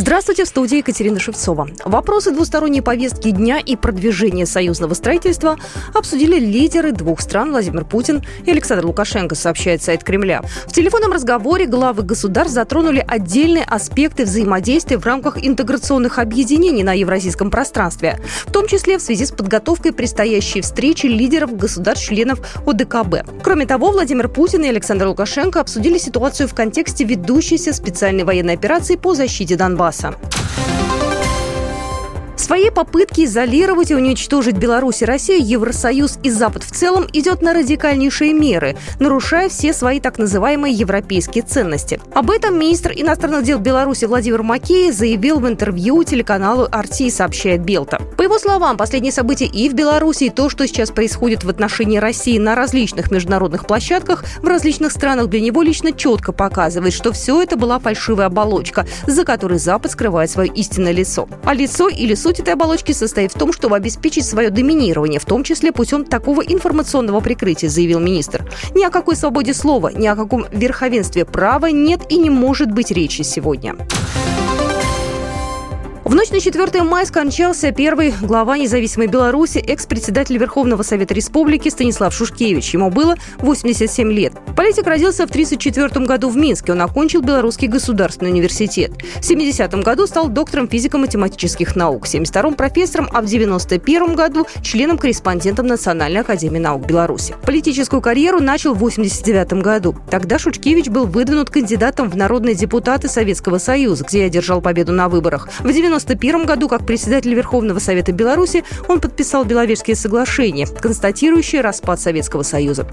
Здравствуйте, в студии Екатерина Шевцова. Вопросы двусторонней повестки дня и продвижения союзного строительства обсудили лидеры двух стран Владимир Путин и Александр Лукашенко, сообщает сайт Кремля. В телефонном разговоре главы государств затронули отдельные аспекты взаимодействия в рамках интеграционных объединений на евразийском пространстве, в том числе в связи с подготовкой предстоящей встречи лидеров государств-членов ОДКБ. Кроме того, Владимир Путин и Александр Лукашенко обсудили ситуацию в контексте ведущейся специальной военной операции по защите Донбасса. Донбасса. Своей попытки изолировать и уничтожить Беларусь и Россию Евросоюз и Запад в целом идет на радикальнейшие меры, нарушая все свои так называемые европейские ценности. Об этом министр иностранных дел Беларуси Владимир Макеев заявил в интервью телеканалу «Арти», сообщает Белта. По его словам, последние события и в Беларуси, и то, что сейчас происходит в отношении России на различных международных площадках в различных странах, для него лично четко показывает, что все это была фальшивая оболочка, за которой Запад скрывает свое истинное лицо. А лицо или суть Суть этой оболочки состоит в том, чтобы обеспечить свое доминирование, в том числе путем такого информационного прикрытия, заявил министр. Ни о какой свободе слова, ни о каком верховенстве права нет и не может быть речи сегодня. В ночь на 4 мая скончался первый глава независимой Беларуси, экс-председатель Верховного Совета Республики Станислав Шушкевич. Ему было 87 лет. Политик родился в 1934 году в Минске. Он окончил Белорусский государственный университет. В 70 году стал доктором физико-математических наук, в 72 профессором, а в 91 году членом-корреспондентом Национальной академии наук Беларуси. Политическую карьеру начал в 89 году. Тогда Шушкевич был выдвинут кандидатом в народные депутаты Советского Союза, где одержал победу на выборах. В 90 1991 году, как председатель Верховного Совета Беларуси, он подписал Беловежские соглашения, констатирующие распад Советского Союза.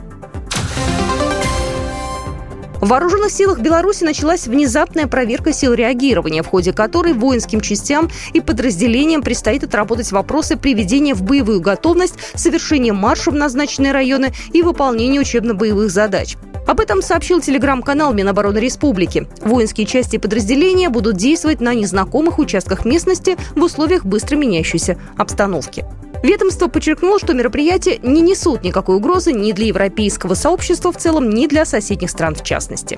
В вооруженных силах Беларуси началась внезапная проверка сил реагирования, в ходе которой воинским частям и подразделениям предстоит отработать вопросы приведения в боевую готовность, совершения маршев в назначенные районы и выполнения учебно-боевых задач. Об этом сообщил телеграм-канал Минобороны Республики. Воинские части подразделения будут действовать на незнакомых участках местности в условиях быстро меняющейся обстановки. Ведомство подчеркнуло, что мероприятия не несут никакой угрозы ни для европейского сообщества в целом, ни для соседних стран в частности.